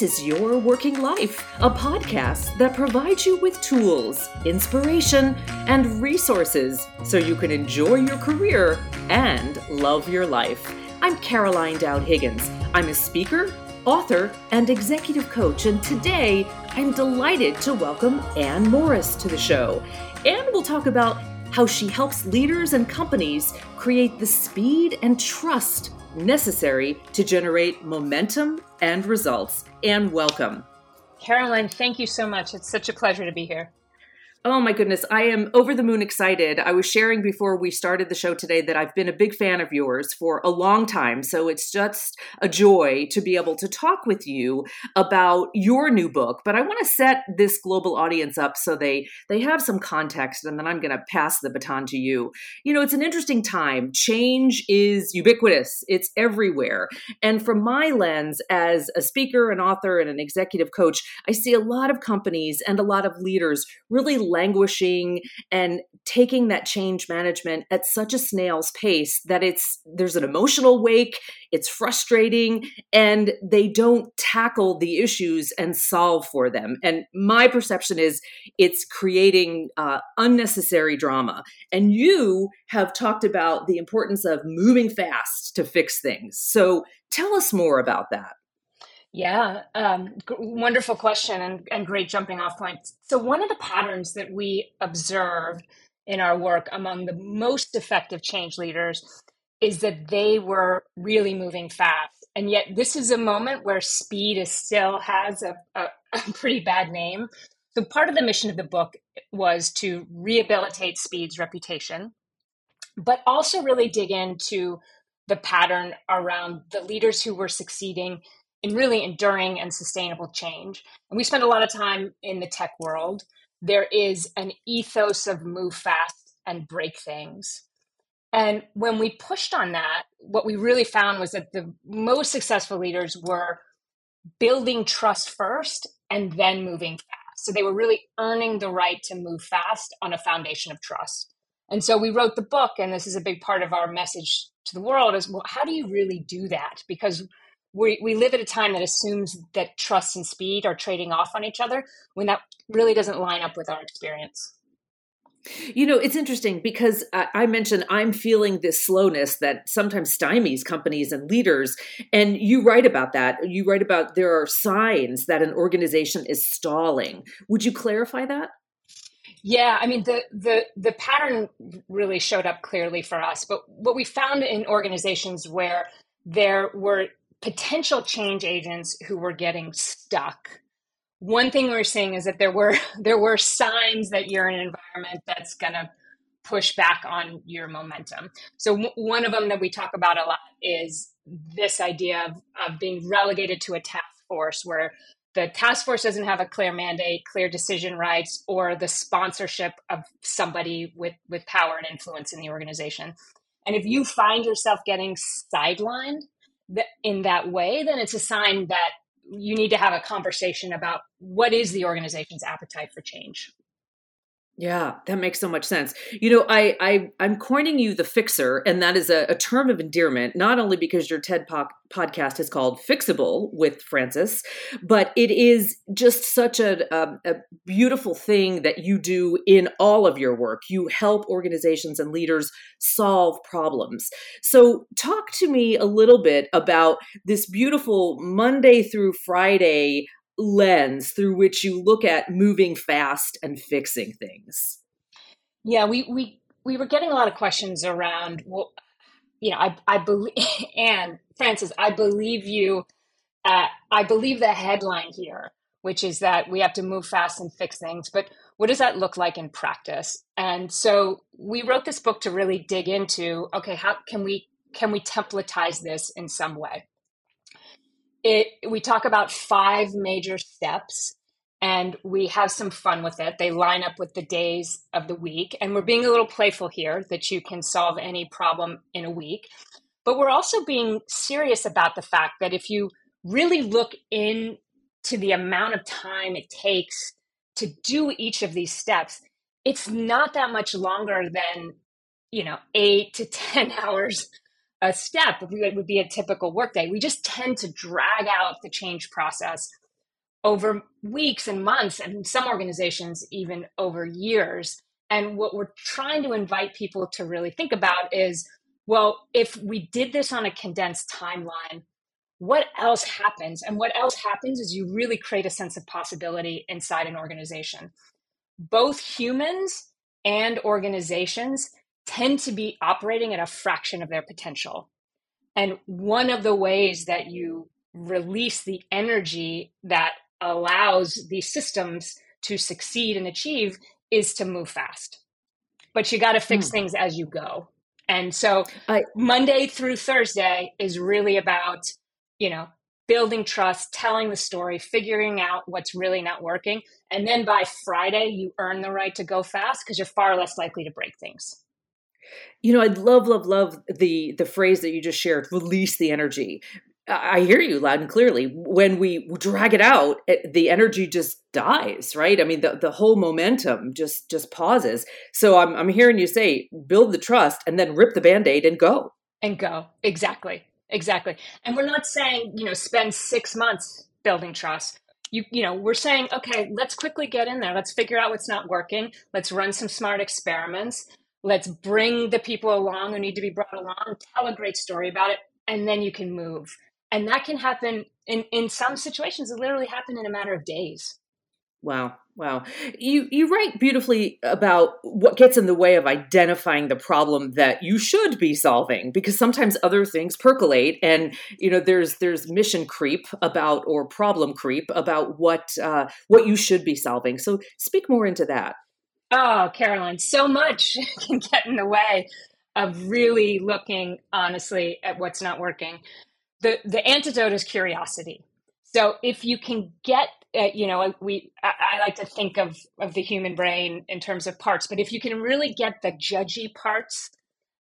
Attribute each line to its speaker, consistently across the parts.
Speaker 1: This is Your Working Life, a podcast that provides you with tools, inspiration, and resources so you can enjoy your career and love your life. I'm Caroline Dowd Higgins. I'm a speaker, author, and executive coach, and today I'm delighted to welcome Anne Morriss to the show. Anne will talk about how she helps leaders and companies create the speed and trust necessary to generate momentum and results. And welcome.
Speaker 2: Caroline, thank you so much. It's such a pleasure to be here.
Speaker 1: Oh my goodness, I am over the moon excited. I was sharing before we started the show today that I've been a big fan of yours for a long time. So it's just a joy to be able to talk with you about your new book. But I want to set this global audience up so they they have some context and then I'm going to pass the baton to you. You know, it's an interesting time. Change is ubiquitous. It's everywhere. And from my lens as a speaker, an author and an executive coach, I see a lot of companies and a lot of leaders really languishing and taking that change management at such a snail's pace that it's there's an emotional wake it's frustrating and they don't tackle the issues and solve for them. And my perception is it's creating uh, unnecessary drama. And you have talked about the importance of moving fast to fix things. So tell us more about that
Speaker 2: yeah, um, g- wonderful question and, and great jumping off point. So, one of the patterns that we observed in our work among the most effective change leaders is that they were really moving fast. And yet, this is a moment where speed is still has a, a, a pretty bad name. So, part of the mission of the book was to rehabilitate speed's reputation, but also really dig into the pattern around the leaders who were succeeding in really enduring and sustainable change. And we spend a lot of time in the tech world. There is an ethos of move fast and break things. And when we pushed on that, what we really found was that the most successful leaders were building trust first and then moving fast. So they were really earning the right to move fast on a foundation of trust. And so we wrote the book, and this is a big part of our message to the world is well, how do you really do that? Because we, we live at a time that assumes that trust and speed are trading off on each other when that really doesn't line up with our experience.
Speaker 1: You know, it's interesting because I mentioned I'm feeling this slowness that sometimes stymies companies and leaders. And you write about that. You write about there are signs that an organization is stalling. Would you clarify that?
Speaker 2: Yeah, I mean the the the pattern really showed up clearly for us. But what we found in organizations where there were potential change agents who were getting stuck. One thing we are seeing is that there were there were signs that you're in an environment that's going to push back on your momentum. So w- one of them that we talk about a lot is this idea of, of being relegated to a task force where the task force doesn't have a clear mandate clear decision rights or the sponsorship of somebody with with power and influence in the organization. And if you find yourself getting sidelined in that way, then it's a sign that you need to have a conversation about what is the organization's appetite for change.
Speaker 1: Yeah, that makes so much sense. You know, I, I I'm coining you the fixer, and that is a, a term of endearment, not only because your TED po- podcast is called Fixable with Frances, but it is just such a, a, a beautiful thing that you do in all of your work. You help organizations and leaders solve problems. So, talk to me a little bit about this beautiful Monday through Friday lens through which you look at moving fast and fixing things.
Speaker 2: Yeah, we we we were getting a lot of questions around well, you know, I I believe and Frances, I believe you uh, I believe the headline here, which is that we have to move fast and fix things, but what does that look like in practice? And so we wrote this book to really dig into okay, how can we can we templatize this in some way? It we talk about five major steps and we have some fun with it. They line up with the days of the week. And we're being a little playful here that you can solve any problem in a week. But we're also being serious about the fact that if you really look into the amount of time it takes to do each of these steps, it's not that much longer than, you know, eight to 10 hours a step it would be a typical workday. We just tend to drag out the change process over weeks and months, and some organizations even over years. And what we're trying to invite people to really think about is well, if we did this on a condensed timeline, what else happens? And what else happens is you really create a sense of possibility inside an organization. Both humans and organizations tend to be operating at a fraction of their potential. And one of the ways that you release the energy that allows these systems to succeed and achieve is to move fast. But you got to fix mm. things as you go. And so I, Monday through Thursday is really about, you know, building trust, telling the story, figuring out what's really not working. And then by Friday, you earn the right to go fast because you're far less likely to break things.
Speaker 1: You know, I love, love, love the the phrase that you just shared, release the energy. I hear you loud and clearly. When we drag it out, it, the energy just dies, right? I mean, the, the whole momentum just just pauses. So I'm I'm hearing you say build the trust and then rip the band-aid and go.
Speaker 2: And go. Exactly. Exactly. And we're not saying, you know, spend 6 months building trust. You you know, we're saying, okay, let's quickly get in there. Let's figure out what's not working. Let's run some smart experiments. Let's bring the people along who need to be brought along, tell a great story about it, and then you can move. And that can happen in in some situations it literally happen in a matter of days.
Speaker 1: Wow wow. You you write beautifully about what gets in the way of identifying the problem that you should be solving because sometimes other things percolate and you know there's there's mission creep about or problem creep about what uh, what you should be solving. So speak more into that
Speaker 2: oh caroline so much can get in the way of really looking honestly at what's not working the the antidote is curiosity. So if you can get uh, you know we I, I, like to think of of the human brain in terms of parts but if you can really get the judgy parts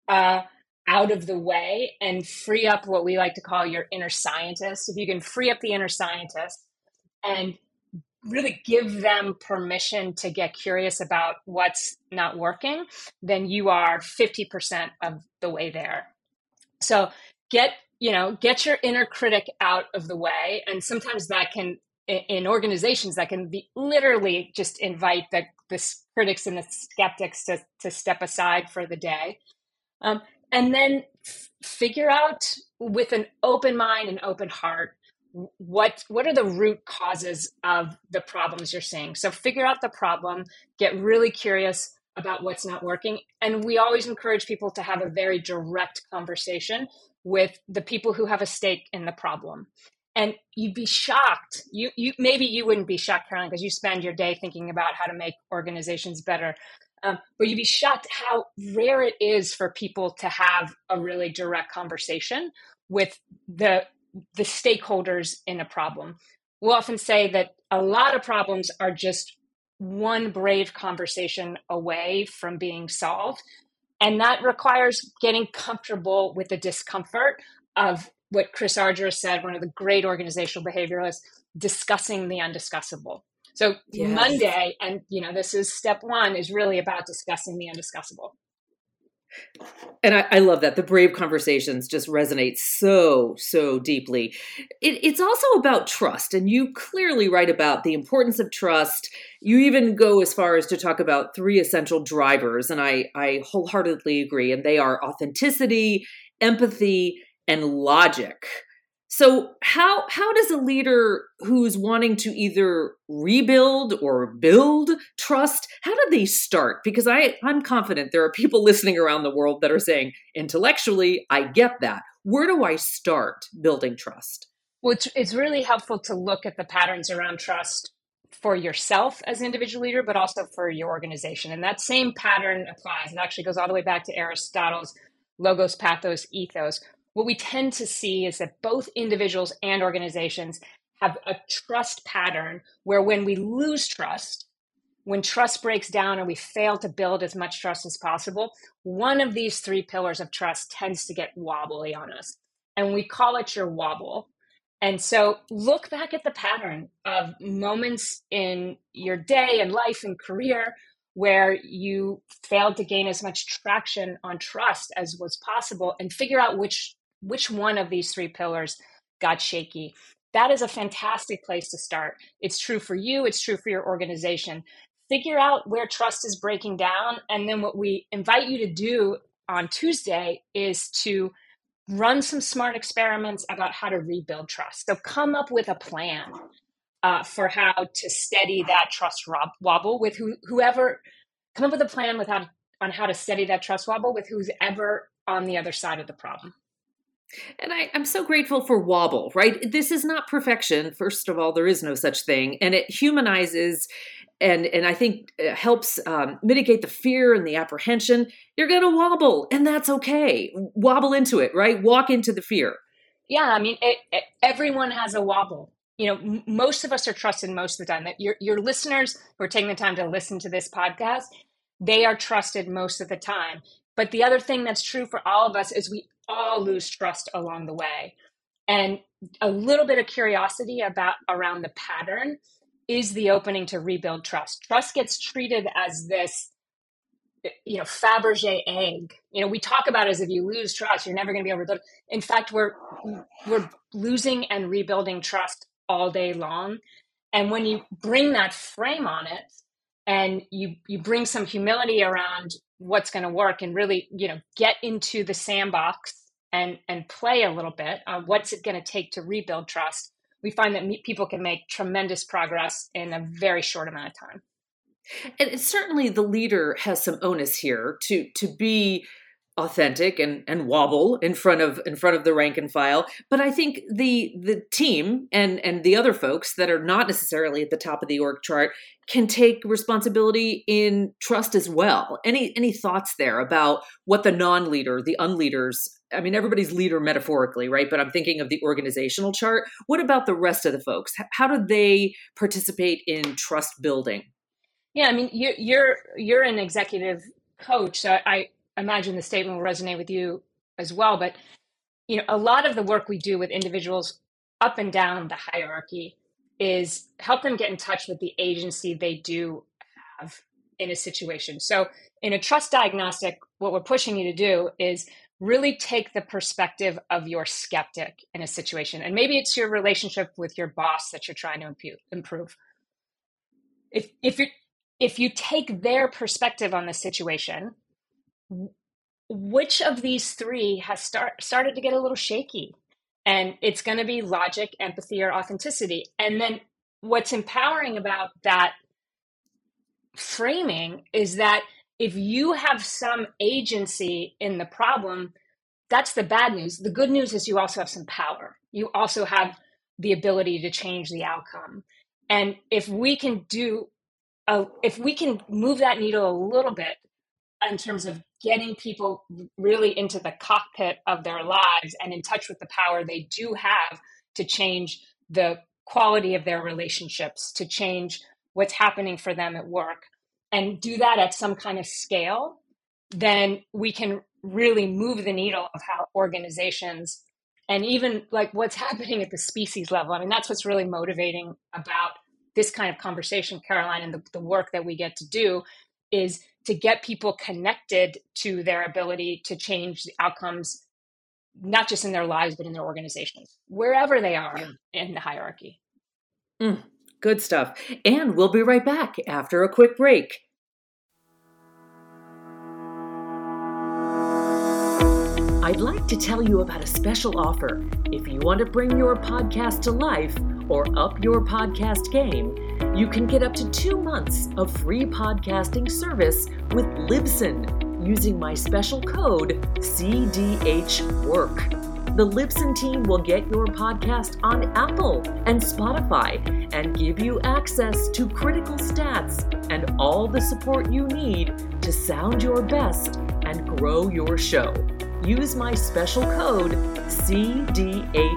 Speaker 2: uh, out of the way and free up what we like to call your inner scientist if you can free up the inner scientist and really give them permission to get curious about what's not working then you are 50% of the way there. So get you know get your inner critic out of the way and sometimes that can in organizations that can be literally just invite the, the critics and the skeptics to, to step aside for the day. Um, and then f- figure out with an open mind and open heart what what are the root causes of the problems you're seeing so figure out the problem get really curious about what's not working and we always encourage people to have a very direct conversation with the people who have a stake in the problem. And you'd be shocked. You, you maybe you wouldn't be shocked, Caroline, because you spend your day thinking about how to make organizations better. Um, but you'd be shocked how rare it is for people to have a really direct conversation with the the stakeholders in a problem. We'll often say that a lot of problems are just one brave conversation away from being solved. And that requires getting comfortable with the discomfort of what Chris Argyris said, one of the great organizational behavioralists, discussing the undiscussable. So yes. Monday, and you know, this is step one, is really about discussing the undiscussable.
Speaker 1: And I, I, love that. The brave conversations just resonate so, so deeply. It, it's also about trust. And you clearly write about the importance of trust. You even go as far as to talk about three essential drivers. And I, I wholeheartedly agree. And they are authenticity, empathy, and logic. So how how does a leader who's wanting to either rebuild or build trust, how do they start? Because I I'm confident there are people listening around the world that are saying intellectually I get that. Where do I start building trust?
Speaker 2: Well, it's, it's really helpful to look at the patterns around trust for yourself as an individual leader, but also for your organization. And that same pattern applies. It actually goes all the way back to Aristotle's logos, pathos, ethos, what we tend to see is that both individuals and organizations have a trust pattern where when we lose trust, when trust breaks down and we fail to build as much trust as possible, one of these three pillars of trust tends to get wobbly on us. And we call it your wobble. And so look back at the pattern of moments in your day and life and career where you failed to gain as much traction on trust as was possible and figure out which which one of these three pillars got shaky that is a fantastic place to start. It's true for you, it's true for your organization. Figure out where trust is breaking down. And then what we invite you to do on Tuesday is to run some smart experiments about how to rebuild trust. So come up with a plan uh, for how to steady that trust wobble with who, whoever, come up with a plan on how to steady that trust wobble with who's ever on the other side of the problem.
Speaker 1: And I, am so grateful for wobble, right? This is not perfection. First of all, there is no such thing. And it humanizes and, and I think helps um, mitigate the fear and the apprehension. You're going to wobble, and that's okay. Wobble into it, right? Walk into the fear.
Speaker 2: Yeah, I mean, it, it, everyone has a wobble. You know, m- most of us are trusted most of the time. That your your listeners who are taking the time to listen to this podcast, they are trusted most of the time. But the other thing that's true for all of us is we all lose trust along the way. And a little bit of curiosity about around the pattern is the opening to rebuild trust. Trust gets treated as this eh, you know Fabergé egg. You know, we talk about as if you lose trust, you're never going to be able to. In fact, we're we're losing and rebuilding trust all day long. And when you bring that frame on it, and you you bring some humility around what's going to work and really you know get into the sandbox and and play a little bit on what's it going to take to rebuild trust. We find that people can make tremendous progress in a very short amount of time.
Speaker 1: And certainly the leader has some onus here to to be authentic and and wobble in front of in front of the rank and file. But i think the the team and and the other folks that are not necessarily at the top of the org chart can take responsibility in trust as well. Any any thoughts there about what the non-leader the unleaders i mean everybody's leader metaphorically right? But i'm thinking of the organizational chart. What about the rest of the folks? How do they participate in trust building?
Speaker 2: Yeah i mean you're you're you're an executive coach so i imagine the statement will resonate with you as well. But you know, a lot of the work we do with individuals up and down the hierarchy is help them get in touch with the agency they do have in a situation. So in a trust diagnostic, what we're pushing you to do is really take the perspective of your skeptic in a situation. And maybe it's your relationship with your boss that you're trying to improve. If if you if you take their perspective on the situation which of these three has start, started to get a little shaky? And it's going to be logic, empathy, or authenticity. And then what's empowering about that framing is that if you have some agency in the problem, that's the bad news. The good news is you also have some power. You also have the ability to change the outcome. And if we can do, a, if we can move that needle a little bit in terms of getting people really into the cockpit of their lives and in touch with the power they do have to change the quality of their relationships, to change what's happening for them at work, and do that at some kind of scale, then we can really move the needle of how organizations and even like what's happening at the species level. I mean, that's what's really motivating about this kind of conversation, Caroline, and the, the work that we get to do is to get people connected to their ability to change the outcomes, not just in their lives, but in their organizations, wherever they are in the hierarchy.
Speaker 1: Mm, good stuff. And we'll be right back after a quick break. I'd like to tell you about a special offer. If you want to bring your podcast to life or up your podcast game, you can get up to two months of free podcasting service with Libsyn using my special code CDHWORK. The Libsyn team will get your podcast on Apple and Spotify and give you access to critical stats and all the support you need to sound your best and grow your show. Use my special code CDHWORK.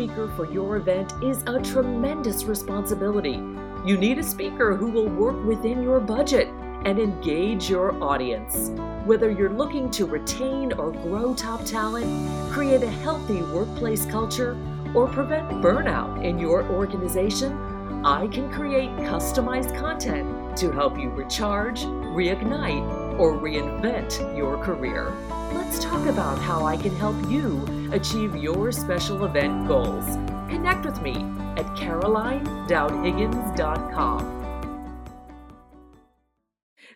Speaker 1: Speaker for your event is a tremendous responsibility. You need a speaker who will work within your budget and engage your audience. Whether you're looking to retain or grow top talent, create a healthy workplace culture, or prevent burnout in your organization, I can create customized content to help you recharge, reignite, or reinvent your career. Let's talk about how I can help you achieve your special event goals. Connect with me at carolinedowdhiggins.com.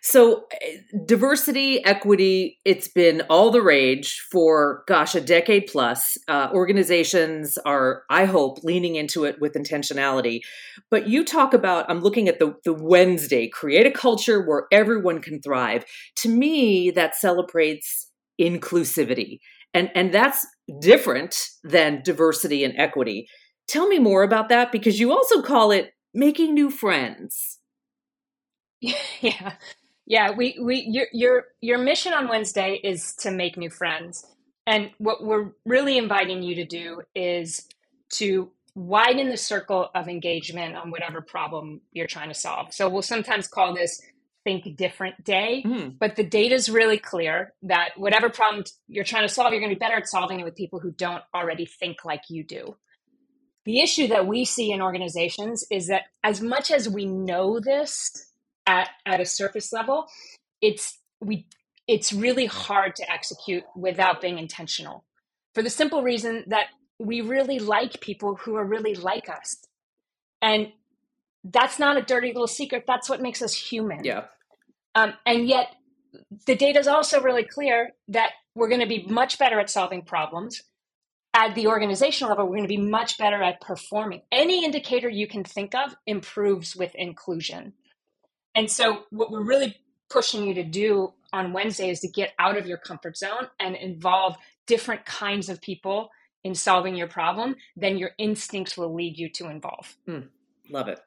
Speaker 1: So, eh, diversity, equity, it's been all the rage for, gosh, a decade plus. Uh, organizations are, I hope, leaning into it with intentionality. But you talk about, I'm looking at the, the Wednesday, create a culture where everyone can thrive. To me, that celebrates inclusivity. And, and that's different than diversity and equity. Tell me more about that because you also call it making new friends.
Speaker 2: Yeah. Yeah, we we your your your mission on Wednesday is to make new friends. And what we're really inviting you to do is to widen the circle of engagement on whatever problem you're trying to solve. So we'll sometimes call this think different day, mm. but the data is really clear that whatever problem you're trying to solve, you're going to be better at solving it with people who don't already think like you do. The issue that we see in organizations is that as much as we know this at, at a surface level, it's we it's really hard to execute without being intentional. For the simple reason that we really like people who are really like us. And that's not a dirty little secret. That's what makes us human.
Speaker 1: Yeah.
Speaker 2: Um, and yet, the data is also really clear that we're going to be much better at solving problems. At the organizational level, we're going to be much better at performing. Any indicator you can think of improves with inclusion. And so, what we're really pushing you to do on Wednesday is to get out of your comfort zone and involve different kinds of people in solving your problem, then your instincts will lead you to involve.
Speaker 1: Mm, love it.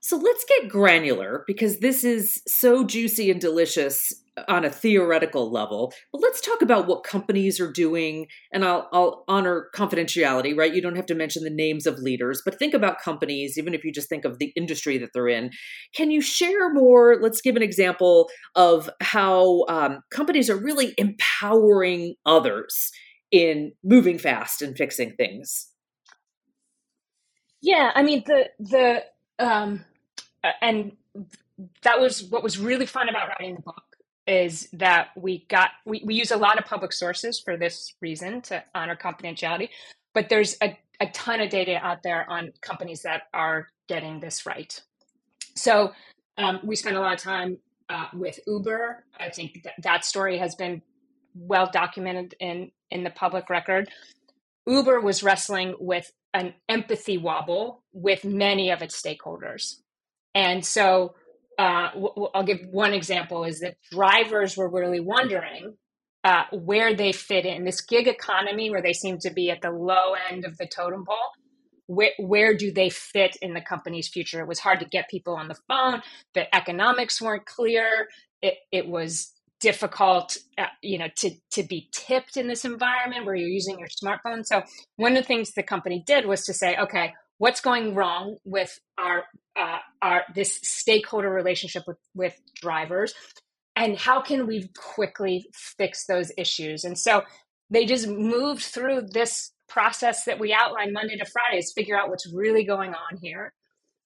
Speaker 1: So let's get granular because this is so juicy and delicious on a theoretical level. But let's talk about what companies are doing, and I'll, I'll honor confidentiality, right? You don't have to mention the names of leaders, but think about companies, even if you just think of the industry that they're in. Can you share more? Let's give an example of how um, companies are really empowering others in moving fast and fixing things.
Speaker 2: Yeah, I mean the the um, and that was what was really fun about writing the book is that we got we, we use a lot of public sources for this reason to honor confidentiality but there's a, a ton of data out there on companies that are getting this right. So um, we spent a lot of time uh, with uber. I think that, that story has been well documented in in the public record. Uber was wrestling with an empathy wobble with many of its stakeholders and so uh, w- I'll give one example is that drivers were really wondering uh, where they fit in this gig economy where they seem to be at the low end of the totem pole. Where, where do they fit in the company's future? It was hard to get people on the phone. The economics weren't clear. It, it was difficult, uh, you know, to to be tipped in this environment where you're using your smartphone. So one of the things the company did was to say, okay, what's going wrong with our uh, our this stakeholder relationship with with drivers? And how can we quickly fix those issues? And so they just moved through this process that we outlined monday to fridays figure out what's really going on here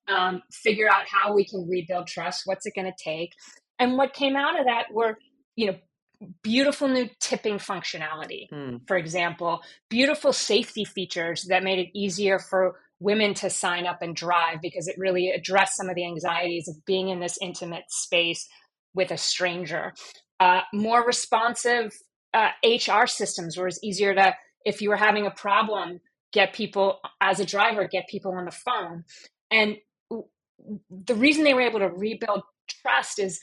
Speaker 2: um, figure out how we can rebuild trust what's it going to take? And what came out of that were you know beautiful new tipping functionality mm. for example beautiful safety features that made it easier for women to sign up and drive because it really addressed some of the anxieties of being in this intimate space with a stranger. Uh, more responsive uh, HR systems where it's easier to, if you were having a problem, get people as a driver, get people on the phone. And the reason they were able to rebuild trust is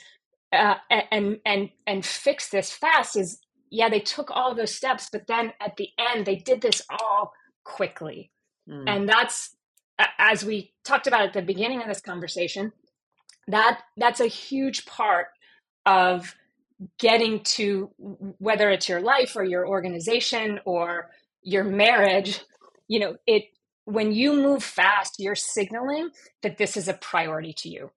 Speaker 2: uh, and and and fix this fast is yeah they took all those steps but then at the end they did this all quickly Mm. And that's as we talked about at the beginning of this conversation, that that's a huge part of getting to whether it's your life or your organization or your marriage, you know, it when you move fast, you're signaling that this is a priority to you.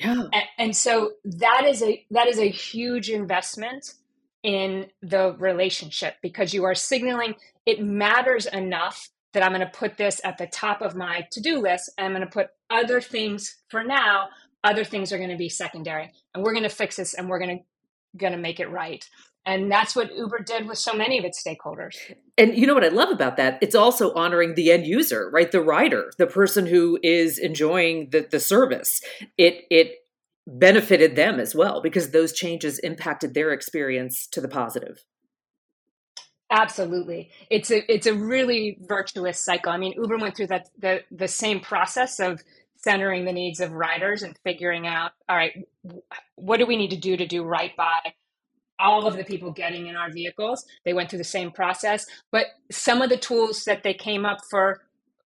Speaker 1: Yeah.
Speaker 2: And, and so that is a that is a huge investment in the relationship because you are signaling it matters enough that I'm going to put this at the top of my to do list. And I'm going to put other things for now. Other things are going to be secondary. And we're going to fix this and we're going to going to make it right. And that's what Uber did with so many of its stakeholders.
Speaker 1: And you know what I love about that? It's also honoring the end user, right? The rider, the person who is enjoying the, the service. It it benefited them as well because those changes impacted their experience to the positive.
Speaker 2: Absolutely. It's a it's a really virtuous cycle. I mean, Uber went through that the the same process of centering the needs of riders and figuring out, all right, what do we need to do to do right by all of the people getting in our vehicles. They went through the same process, but some of the tools that they came up for,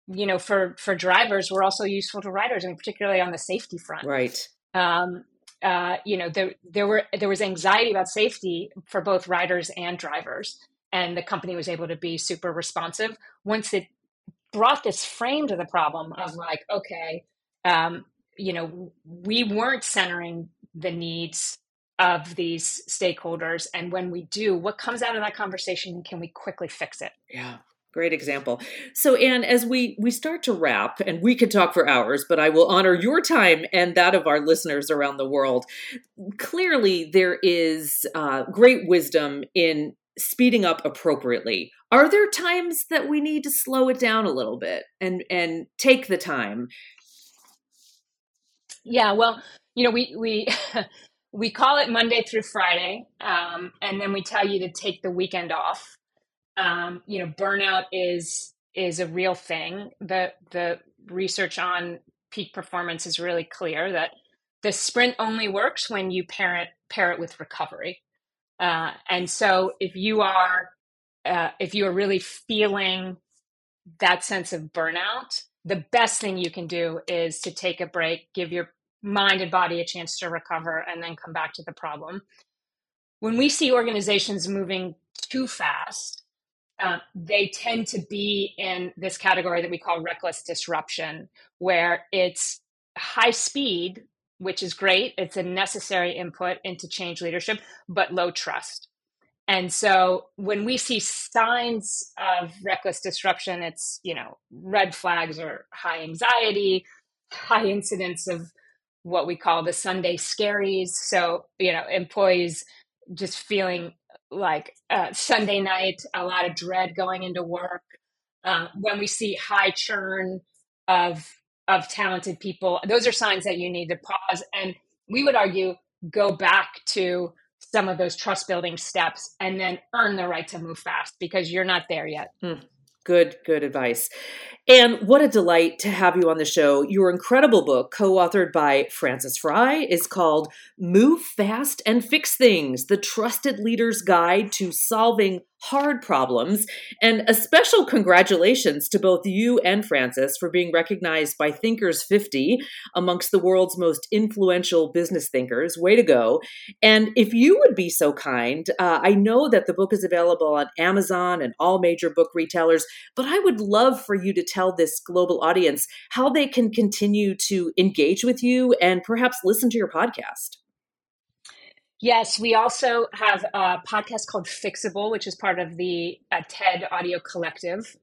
Speaker 2: you know, for for drivers were also useful to riders, I mean, particularly on the safety front.
Speaker 1: Right.
Speaker 2: Um, uh, you know, there there were there was anxiety about safety for both riders and drivers, and the company was able to be super responsive once it brought this frame to the problem of like, okay, um, you know, we weren't centering the needs of these stakeholders and when we do what comes out of that conversation can we quickly fix it?
Speaker 1: Yeah great example. So anne as we we start to wrap and we could talk for hours but i will honor your time and that of our listeners around the world. Clearly there is uh, great wisdom in speeding up appropriately. Are there times that we need to slow it down a little bit and and take the time?
Speaker 2: Yeah well you know we we we call it Monday through Friday, um, and then we tell you to take the weekend off. Um, you know, burnout is is a real thing. The the research on peak performance is really clear that the sprint only works when you pair it pair it with recovery. Uh, and so, if you are uh, if you are really feeling that sense of burnout, the best thing you can do is to take a break, give your mind and body a chance to recover and then come back to the problem. When we see organizations moving too fast, uh, they tend to be in this category that we call reckless disruption, where it's high speed, which is great. It's a necessary input into change leadership, but low trust. And so when we see signs of reckless disruption, it's, you know, red flags or high anxiety, high incidence of what we call the Sunday scaries. So, you know, employees just feeling like uh, Sunday night, a lot of dread going into work. Uh, when we see high churn of of talented people, those are signs that you need to pause. And we would argue go back to some of those trust building steps and then earn the right to move fast because you're not there yet.
Speaker 1: Hmm. Good, good advice. And what a delight to have you on the show. Your incredible book, co authored by Frances Frei, is called Move Fast and Fix Things The Trusted Leader's Guide to Solving hard problems. And a special congratulations to both you and Frances for being recognized by Thinkers 50 amongst the world's most influential business thinkers. Way to go. And if you would be so kind, uh, I know that the book is available on Amazon and all major book retailers, but I would love for you to tell this global audience how they can continue to engage with you and perhaps listen to your podcast.
Speaker 2: Yes, we also have a podcast called Fixable, which is part of the uh, TED Audio Collective,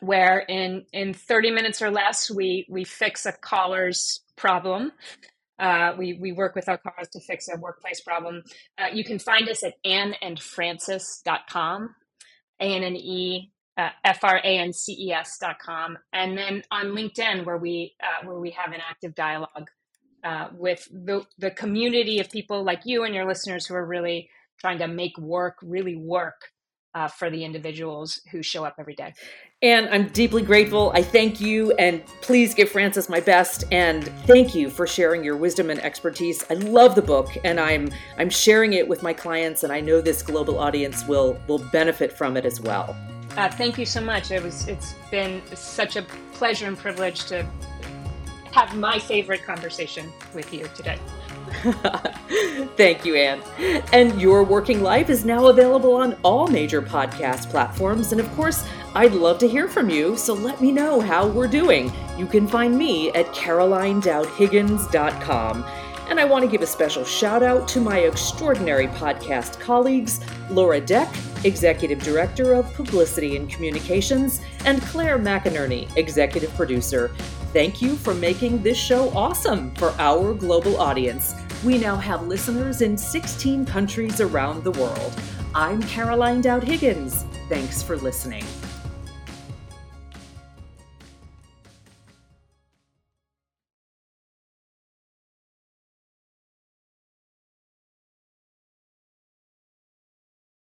Speaker 2: where in in 30 minutes or less, we we fix a caller's problem. Uh, we we work with our callers to fix a workplace problem. Uh, you can find us at A-N-N-E, uh, F-R-A-N-C-E-S dot com. And then on LinkedIn, where we, uh, where we have an active dialogue uh, with the, the community of people like you and your listeners who are really trying to make work really work uh, for the individuals who show up every day.
Speaker 1: And I'm deeply grateful. I thank you, and please give Frances my best. And thank you for sharing your wisdom and expertise. I love the book, and I'm I'm sharing it with my clients, and I know this global audience will will benefit from it as well.
Speaker 2: Uh, thank you so much. It was it's been such a pleasure and privilege to have my favorite conversation with you today.
Speaker 1: Thank you, Anne. And Your Working Life is now available on all major podcast platforms. And of course, I'd love to hear from you, so let me know how we're doing. You can find me at carolinedowdhiggins.com. And I want to give a special shout out to my extraordinary podcast colleagues, Laura Deck, Executive Director of Publicity and Communications, and Claire McInerney, Executive Producer. Thank you for making this show awesome for our global audience. We now have listeners in 16 countries around the world. I'm Caroline Dowd Higgins. Thanks for listening.